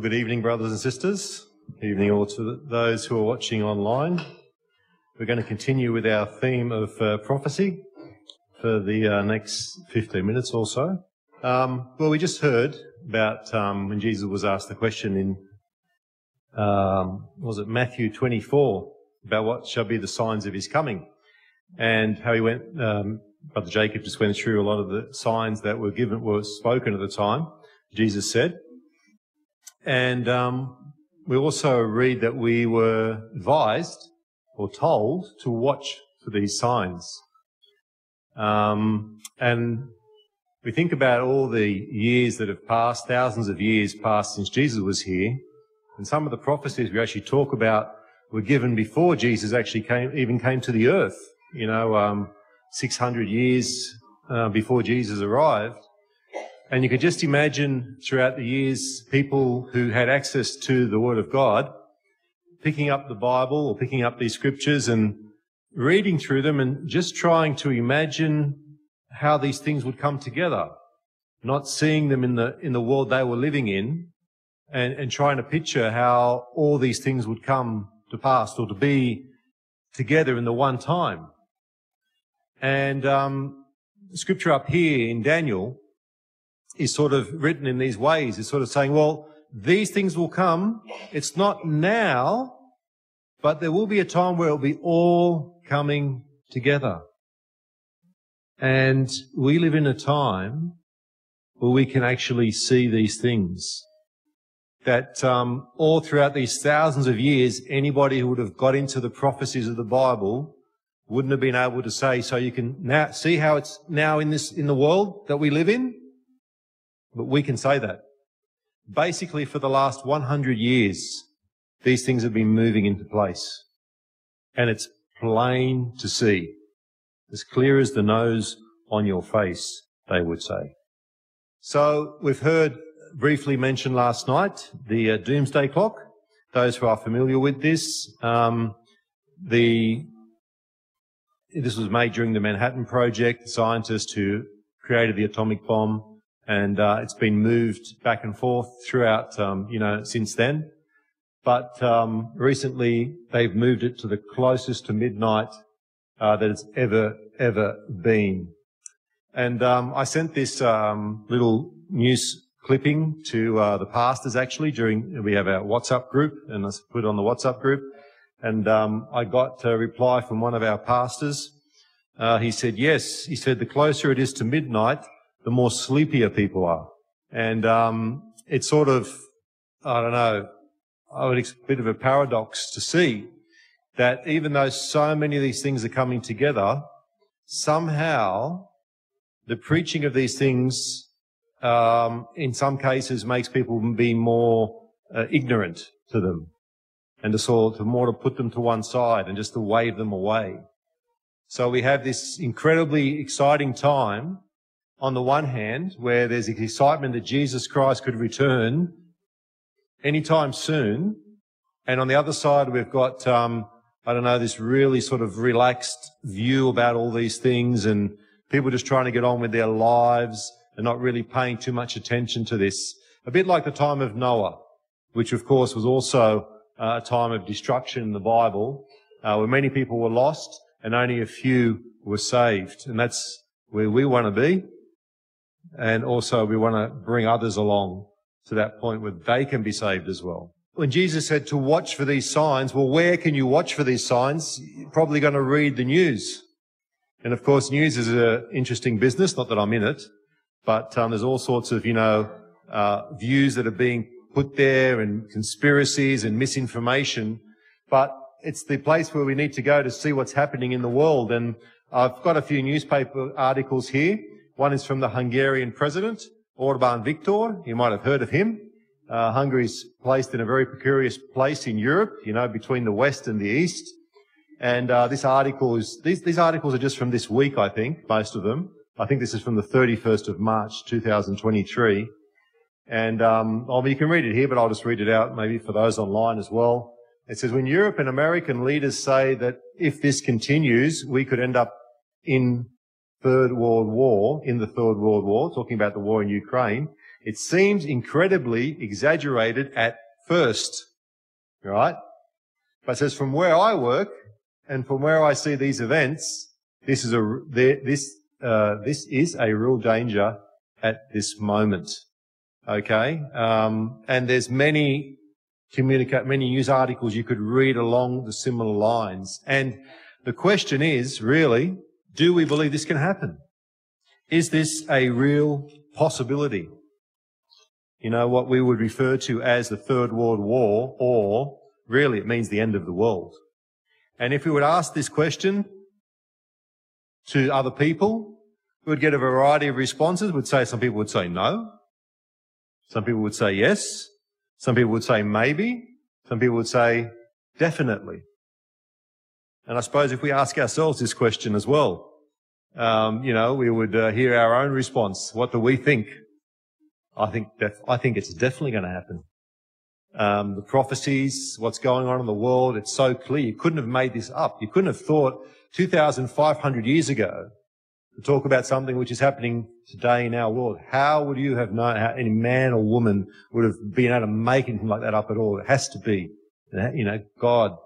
Well, good evening, brothers and sisters. Good evening, all to those who are watching online. We're going to continue with our theme of uh, prophecy for the uh, next 15 minutes or so. Um, well, we just heard about um, when Jesus was asked the question in, um, was it Matthew 24, about what shall be the signs of his coming, and how he went. Um, Brother Jacob just went through a lot of the signs that were given, were spoken at the time. Jesus said. And um, we also read that we were advised or told to watch for these signs. Um, and we think about all the years that have passed, thousands of years passed since Jesus was here, and some of the prophecies we actually talk about were given before Jesus actually came, even came to the earth. You know, um, 600 years uh, before Jesus arrived. And you could just imagine throughout the years people who had access to the Word of God picking up the Bible or picking up these scriptures and reading through them and just trying to imagine how these things would come together, not seeing them in the, in the world they were living in and, and trying to picture how all these things would come to pass or to be together in the one time. And um, scripture up here in Daniel is sort of written in these ways. It's sort of saying, well, these things will come. It's not now, but there will be a time where it'll be all coming together. And we live in a time where we can actually see these things. That um, all throughout these thousands of years, anybody who would have got into the prophecies of the Bible wouldn't have been able to say. So you can now see how it's now in this in the world that we live in. But we can say that. Basically, for the last 100 years, these things have been moving into place. And it's plain to see. As clear as the nose on your face, they would say. So we've heard briefly mentioned last night the uh, doomsday clock. Those who are familiar with this, um, the this was made during the Manhattan Project. The scientists who created the atomic bomb and uh, it's been moved back and forth throughout, um, you know, since then. But um, recently, they've moved it to the closest to midnight uh, that it's ever ever been. And um, I sent this um, little news clipping to uh, the pastors actually during we have our WhatsApp group, and I put it on the WhatsApp group. And um, I got a reply from one of our pastors. Uh, he said, "Yes," he said, "the closer it is to midnight." The more sleepier people are. And um, it's sort of, I don't know, I would a bit of a paradox to see that even though so many of these things are coming together, somehow the preaching of these things, um, in some cases, makes people be more uh, ignorant to them, and to sort of more to put them to one side and just to wave them away. So we have this incredibly exciting time on the one hand, where there's excitement that Jesus Christ could return anytime soon. And on the other side, we've got, um, I don't know, this really sort of relaxed view about all these things and people just trying to get on with their lives and not really paying too much attention to this. A bit like the time of Noah, which of course was also uh, a time of destruction in the Bible, uh, where many people were lost and only a few were saved. And that's where we want to be. And also we want to bring others along to that point where they can be saved as well. When Jesus said to watch for these signs, well, where can you watch for these signs? You're probably going to read the news. And of course, news is an interesting business. Not that I'm in it, but um, there's all sorts of, you know, uh, views that are being put there and conspiracies and misinformation. But it's the place where we need to go to see what's happening in the world. And I've got a few newspaper articles here one is from the Hungarian president, Orbán Viktor. You might have heard of him. Uh, Hungary's placed in a very precarious place in Europe, you know, between the West and the East. And uh, this article is, these, these articles are just from this week, I think, most of them. I think this is from the 31st of March, 2023. And um, well, you can read it here, but I'll just read it out maybe for those online as well. It says, when Europe and American leaders say that if this continues, we could end up in Third World War, in the Third World War, talking about the war in Ukraine, It seems incredibly exaggerated at first, right? But it says from where I work and from where I see these events, this is a, this, uh, this is a real danger at this moment. Okay. Um, and there's many communicate, many news articles you could read along the similar lines. And the question is really, do we believe this can happen? Is this a real possibility? You know, what we would refer to as the Third World War, or really it means the end of the world. And if we would ask this question to other people, we would get a variety of responses. We'd say some people would say no. Some people would say yes. Some people would say maybe. Some people would say definitely. And I suppose if we ask ourselves this question as well, um, you know, we would uh, hear our own response. What do we think? I think def- I think it's definitely going to happen. Um, the prophecies, what's going on in the world, it's so clear. You couldn't have made this up. You couldn't have thought 2,500 years ago to talk about something which is happening today in our world. How would you have known how any man or woman would have been able to make anything like that up at all? It has to be, you know, God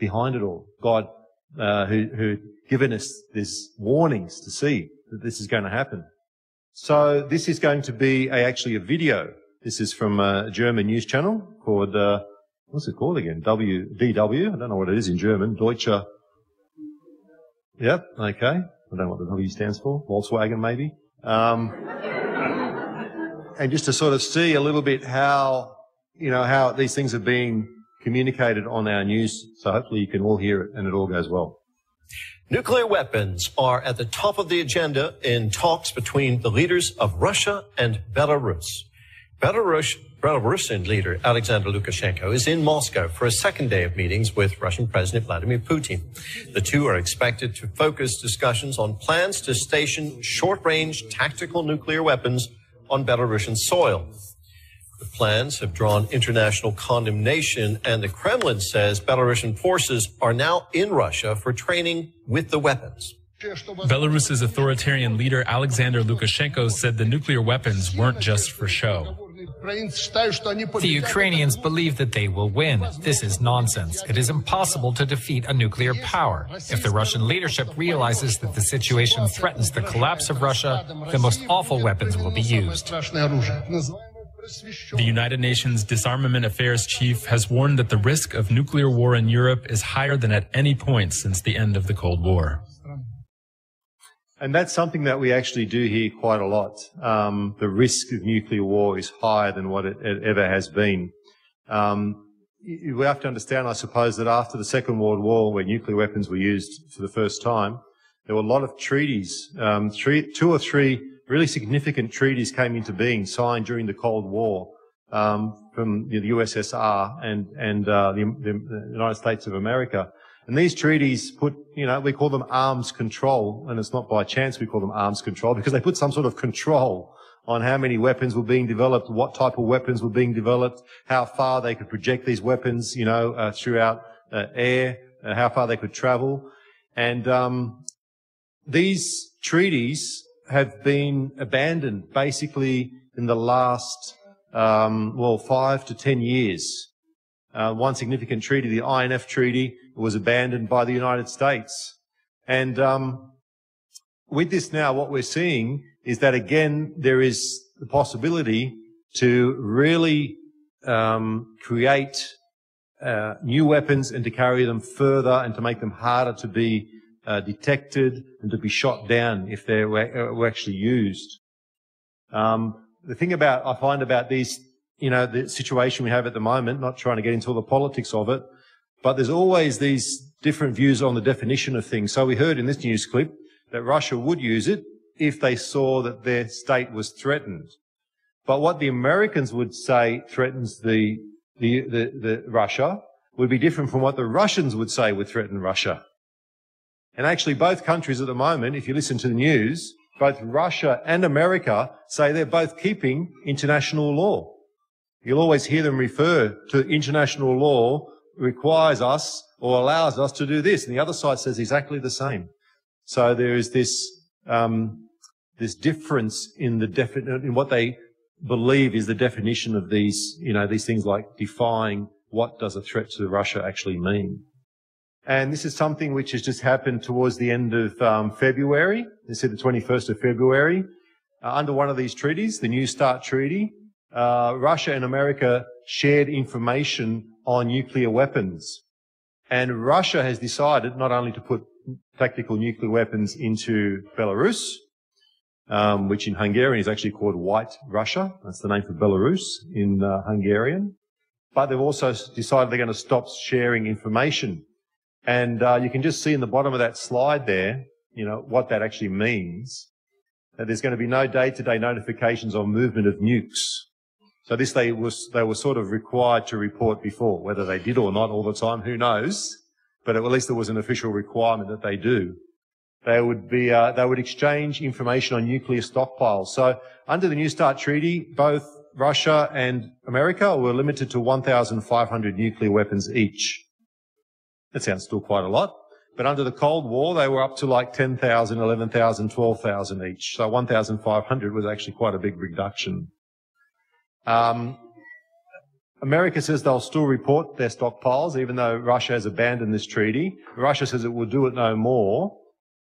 behind it all. God, uh, who, who given us these warnings to see that this is going to happen. So this is going to be a, actually a video. This is from a German news channel called, uh, what's it called again? WDW. I don't know what it is in German. Deutsche. Yep. Okay. I don't know what the W stands for. Volkswagen, maybe. Um, and just to sort of see a little bit how, you know, how these things are being communicated on our news. So hopefully you can all hear it and it all goes well. Nuclear weapons are at the top of the agenda in talks between the leaders of Russia and Belarus. Belarus Belarusian leader Alexander Lukashenko is in Moscow for a second day of meetings with Russian President Vladimir Putin. The two are expected to focus discussions on plans to station short-range tactical nuclear weapons on Belarusian soil. The plans have drawn international condemnation, and the Kremlin says Belarusian forces are now in Russia for training with the weapons. Belarus's authoritarian leader Alexander Lukashenko said the nuclear weapons weren't just for show. The Ukrainians believe that they will win. This is nonsense. It is impossible to defeat a nuclear power. If the Russian leadership realizes that the situation threatens the collapse of Russia, the most awful weapons will be used. The United Nations Disarmament Affairs Chief has warned that the risk of nuclear war in Europe is higher than at any point since the end of the Cold War. And that's something that we actually do hear quite a lot. Um, the risk of nuclear war is higher than what it, it ever has been. Um, we have to understand, I suppose, that after the Second World War, where nuclear weapons were used for the first time, there were a lot of treaties. Um, three, two or three really significant treaties came into being, signed during the Cold War um, from the USSR and and uh, the, the United States of America. And these treaties put, you know, we call them arms control, and it's not by chance we call them arms control because they put some sort of control on how many weapons were being developed, what type of weapons were being developed, how far they could project these weapons, you know, uh, throughout uh, air, uh, how far they could travel. And um, these treaties have been abandoned basically in the last, um, well, five to ten years. Uh, one significant treaty, the INF Treaty, was abandoned by the United States. And um, with this now, what we're seeing is that again, there is the possibility to really um, create uh, new weapons and to carry them further and to make them harder to be uh, detected and to be shot down if they were, were actually used. Um, the thing about I find about these, you know, the situation we have at the moment, not trying to get into all the politics of it, but there's always these different views on the definition of things. So we heard in this news clip that Russia would use it if they saw that their state was threatened. But what the Americans would say threatens the, the, the, the Russia would be different from what the Russians would say would threaten Russia. And actually both countries at the moment, if you listen to the news, both Russia and America say they're both keeping international law. You'll always hear them refer to international law requires us or allows us to do this. And the other side says exactly the same. So there is this, um, this difference in the definite, in what they believe is the definition of these, you know, these things like defying what does a threat to Russia actually mean. And this is something which has just happened towards the end of um, February. This is the 21st of February. Uh, under one of these treaties, the New START Treaty, uh, Russia and America shared information on nuclear weapons. And Russia has decided not only to put tactical nuclear weapons into Belarus, um, which in Hungarian is actually called White Russia. That's the name for Belarus in uh, Hungarian. But they've also decided they're going to stop sharing information. And uh, you can just see in the bottom of that slide there, you know, what that actually means. That there's going to be no day-to-day notifications on movement of nukes. So this they was they were sort of required to report before, whether they did or not all the time, who knows? But at least there was an official requirement that they do. They would be uh, they would exchange information on nuclear stockpiles. So under the New START treaty, both Russia and America were limited to 1,500 nuclear weapons each. That sounds still quite a lot. But under the Cold War, they were up to like 10,000, 11,000, 12,000 each. So 1,500 was actually quite a big reduction. Um, America says they'll still report their stockpiles, even though Russia has abandoned this treaty. Russia says it will do it no more,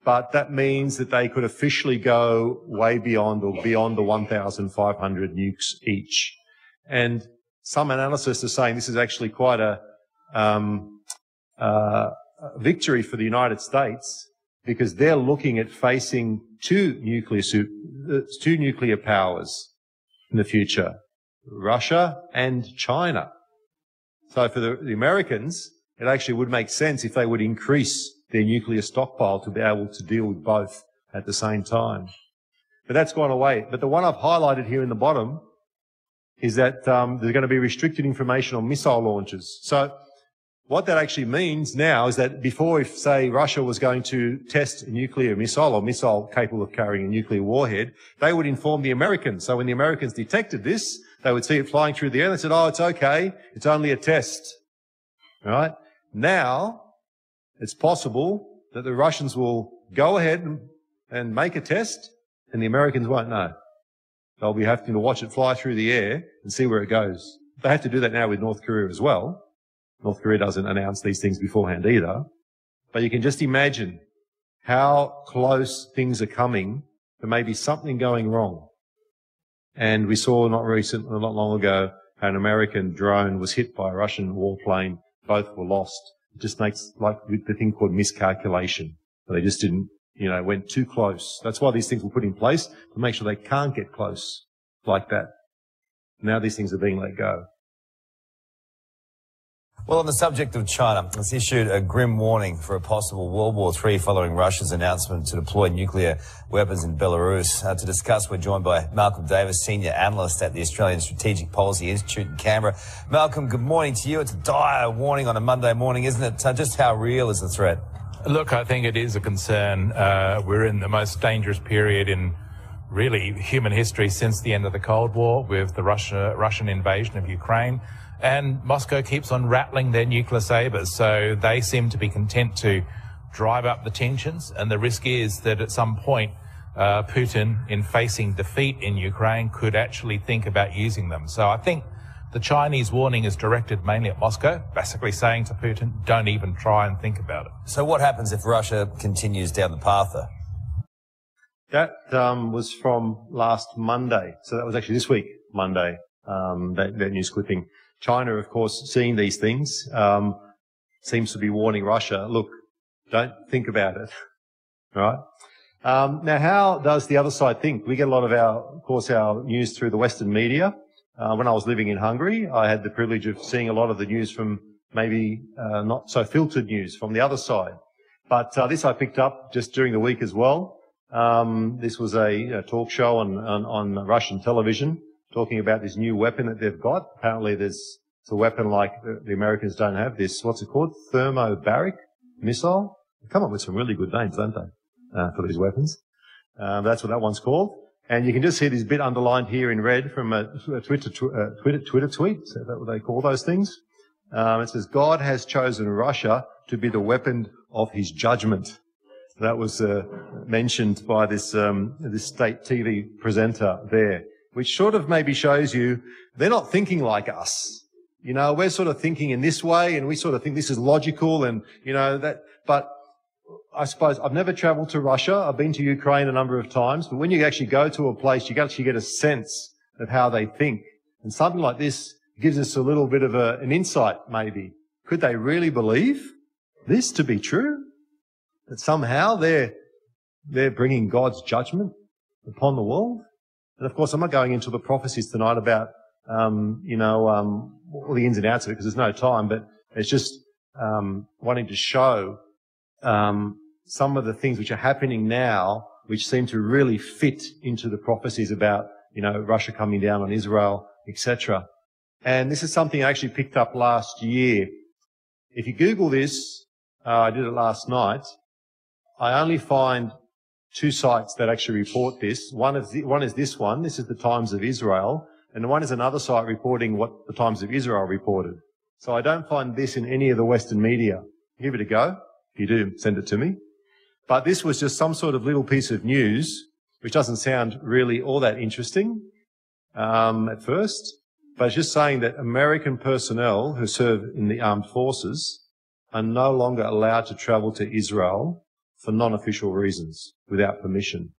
but that means that they could officially go way beyond or beyond the 1,500 nukes each. And some analysts are saying this is actually quite a, um, uh, victory for the United States because they're looking at facing two nuclear, uh, two nuclear powers in the future. Russia and China. So for the, the, Americans, it actually would make sense if they would increase their nuclear stockpile to be able to deal with both at the same time. But that's gone away. But the one I've highlighted here in the bottom is that um, there's going to be restricted information on missile launches. So what that actually means now is that before, if say Russia was going to test a nuclear missile or missile capable of carrying a nuclear warhead, they would inform the Americans. So when the Americans detected this, they would see it flying through the air and they said, oh, it's okay. It's only a test. Right? Now, it's possible that the Russians will go ahead and, and make a test and the Americans won't know. They'll be having to watch it fly through the air and see where it goes. They have to do that now with North Korea as well. North Korea doesn't announce these things beforehand either. But you can just imagine how close things are coming to maybe something going wrong. And we saw not recent, not long ago, an American drone was hit by a Russian warplane. Both were lost. It just makes like the thing called miscalculation. They just didn't, you know, went too close. That's why these things were put in place to make sure they can't get close like that. Now these things are being let go. Well, on the subject of China, it's issued a grim warning for a possible World War III following Russia's announcement to deploy nuclear weapons in Belarus. Uh, to discuss, we're joined by Malcolm Davis, Senior Analyst at the Australian Strategic Policy Institute in Canberra. Malcolm, good morning to you. It's a dire warning on a Monday morning, isn't it? Uh, just how real is the threat? Look, I think it is a concern. Uh, we're in the most dangerous period in really human history since the end of the Cold War with the Russia, Russian invasion of Ukraine. And Moscow keeps on rattling their nuclear sabers. So they seem to be content to drive up the tensions. And the risk is that at some point, uh, Putin, in facing defeat in Ukraine, could actually think about using them. So I think the Chinese warning is directed mainly at Moscow, basically saying to Putin, don't even try and think about it. So what happens if Russia continues down the path though? That um, was from last Monday. So that was actually this week, Monday, um, that, that news clipping. China, of course, seeing these things, um, seems to be warning Russia, look, don't think about it. right? Um, now, how does the other side think? We get a lot of our, of course, our news through the Western media. Uh, when I was living in Hungary, I had the privilege of seeing a lot of the news from maybe uh, not so filtered news from the other side. But uh, this I picked up just during the week as well. Um, this was a, a talk show on, on, on Russian television talking about this new weapon that they've got. Apparently there's it's a weapon like the Americans don't have this, what's it called? Thermobaric missile? They come up with some really good names, don't they? Uh, for these weapons. Um, that's what that one's called. And you can just see this bit underlined here in red from a, a Twitter, tw- uh, Twitter, Twitter tweet. Is that what they call those things? Um, it says, God has chosen Russia to be the weapon of his judgment. That was uh, mentioned by this um, this state TV presenter there. Which sort of maybe shows you they're not thinking like us. You know, we're sort of thinking in this way and we sort of think this is logical and, you know, that, but I suppose I've never traveled to Russia. I've been to Ukraine a number of times, but when you actually go to a place, you actually get a sense of how they think. And something like this gives us a little bit of a, an insight, maybe. Could they really believe this to be true? That somehow they're, they're bringing God's judgment upon the world? And of course, I'm not going into the prophecies tonight about, um, you know, um, all the ins and outs of it because there's no time, but it's just um, wanting to show um, some of the things which are happening now, which seem to really fit into the prophecies about, you know, Russia coming down on Israel, etc. And this is something I actually picked up last year. If you Google this, uh, I did it last night. I only find two sites that actually report this. One is, the, one is this one. This is the Times of Israel. And one is another site reporting what the Times of Israel reported. So I don't find this in any of the Western media. Give it a go. If you do, send it to me. But this was just some sort of little piece of news, which doesn't sound really all that interesting um, at first. But it's just saying that American personnel who serve in the armed forces are no longer allowed to travel to Israel for non-official reasons without permission.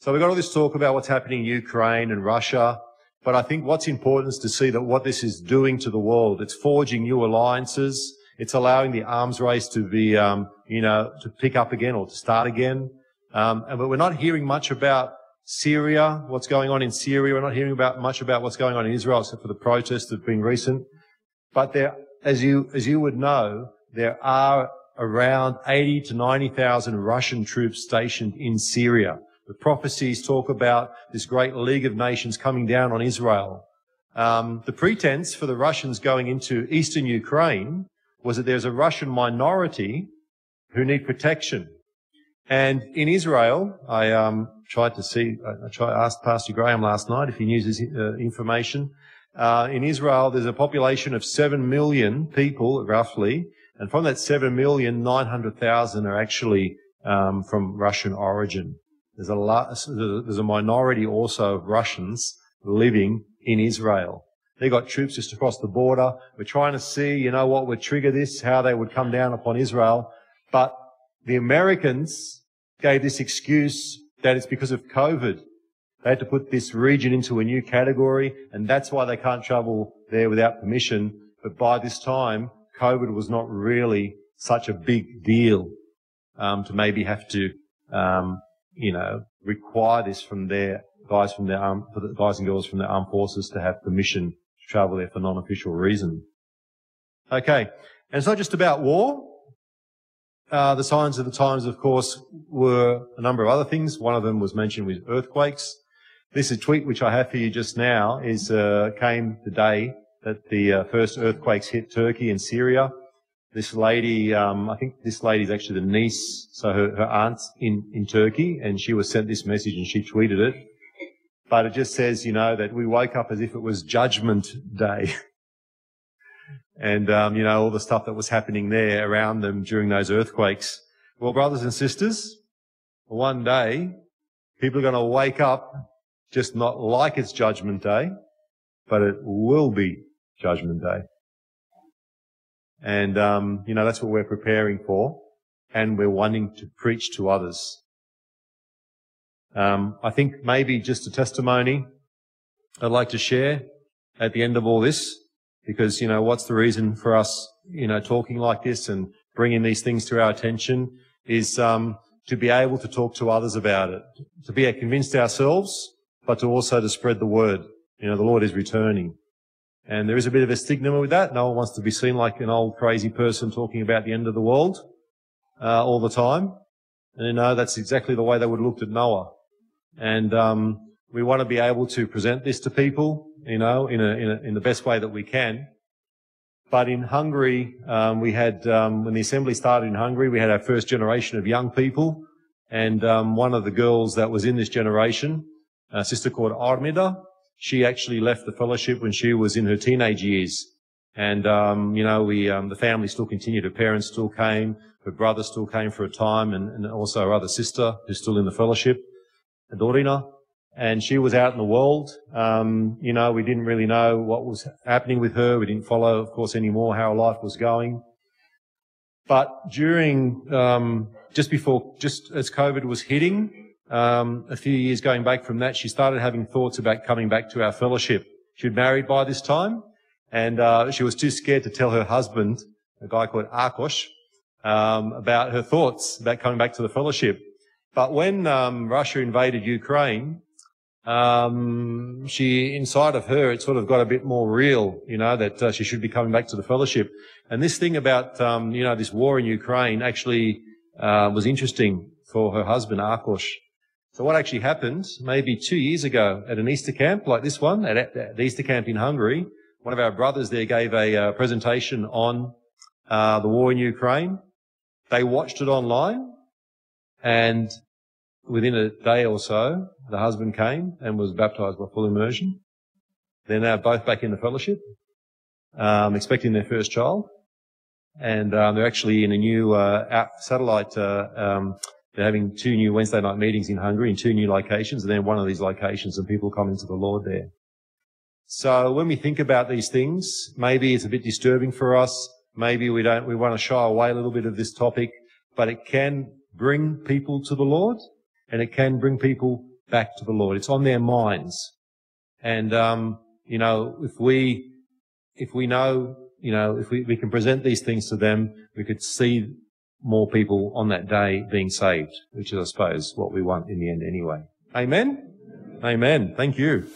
So we've got all this talk about what's happening in Ukraine and Russia, but I think what's important is to see that what this is doing to the world, it's forging new alliances, it's allowing the arms race to be, um, you know, to pick up again or to start again. Um, but we're not hearing much about Syria, what's going on in Syria. We're not hearing about much about what's going on in Israel, except for the protests that have been recent. But there, as you as you would know, there are around 80 to 90,000 Russian troops stationed in Syria. The prophecies talk about this great League of Nations coming down on Israel. Um, the pretense for the Russians going into eastern Ukraine was that there's a Russian minority who need protection. And in Israel, I um, tried to see, I tried, asked Pastor Graham last night if he knew his uh, information. Uh, in Israel, there's a population of 7 million people, roughly, and from that 7 million, 900,000 are actually um, from Russian origin. There's a, there's a minority also of Russians living in Israel. They got troops just across the border. We're trying to see, you know, what would trigger this, how they would come down upon Israel. But the Americans gave this excuse that it's because of COVID. They had to put this region into a new category, and that's why they can't travel there without permission. But by this time, COVID was not really such a big deal um, to maybe have to, um, you know, require this from their guys from their for the guys and girls from the armed forces to have permission to travel there for non-official reason. Okay. And it's not just about war. Uh, the signs of the times, of course, were a number of other things. One of them was mentioned with earthquakes. This is a tweet which I have for you just now is uh, came the day that the uh, first earthquakes hit Turkey and Syria. This lady, um, I think this lady is actually the niece, so her, her aunt's in, in Turkey, and she was sent this message and she tweeted it but it just says, you know, that we woke up as if it was Judgment Day. and, um, you know, all the stuff that was happening there around them during those earthquakes. Well, brothers and sisters, one day people are going to wake up just not like it's Judgment Day, but it will be Judgment Day. And, um, you know, that's what we're preparing for. And we're wanting to preach to others. Um, I think maybe just a testimony I'd like to share at the end of all this, because, you know, what's the reason for us, you know, talking like this and bringing these things to our attention is, um, to be able to talk to others about it, to be convinced ourselves, but to also to spread the word. You know, the Lord is returning. And there is a bit of a stigma with that. No one wants to be seen like an old crazy person talking about the end of the world, uh, all the time. And you know, that's exactly the way they would have looked at Noah. And um, we want to be able to present this to people, you know, in, a, in, a, in the best way that we can. But in Hungary, um, we had, um, when the assembly started in Hungary, we had our first generation of young people. And um, one of the girls that was in this generation, a sister called Armida, she actually left the fellowship when she was in her teenage years. And, um, you know, we, um, the family still continued. Her parents still came. Her brother still came for a time and, and also her other sister who's still in the fellowship. Dorina. and she was out in the world. Um, you know, we didn't really know what was happening with her. We didn't follow, of course, anymore how her life was going. But during, um, just before, just as COVID was hitting, um, a few years going back from that, she started having thoughts about coming back to our fellowship. She'd married by this time, and uh, she was too scared to tell her husband, a guy called Arkosh, um, about her thoughts about coming back to the fellowship. But when um, Russia invaded Ukraine, um, she, inside of her, it sort of got a bit more real, you know, that uh, she should be coming back to the fellowship. And this thing about, um, you know, this war in Ukraine actually uh, was interesting for her husband, Arkosh. So what actually happened, maybe two years ago at an Easter camp like this one, at, the Easter camp in Hungary, one of our brothers there gave a uh, presentation on uh, the war in Ukraine. They watched it online and within a day or so, the husband came and was baptized by full immersion. They're now both back in the fellowship, um, expecting their first child. And um, they're actually in a new uh, satellite. Uh, um, they're having two new Wednesday night meetings in Hungary in two new locations, and then one of these locations, and people coming to the Lord there. So when we think about these things, maybe it's a bit disturbing for us. Maybe we don't. We want to shy away a little bit of this topic, but it can bring people to the Lord and it can bring people back to the Lord. It's on their minds. And, um, you know, if we, if we know, you know, if we, we can present these things to them, we could see more people on that day being saved, which is, I suppose, what we want in the end anyway. Amen? Amen. Thank you.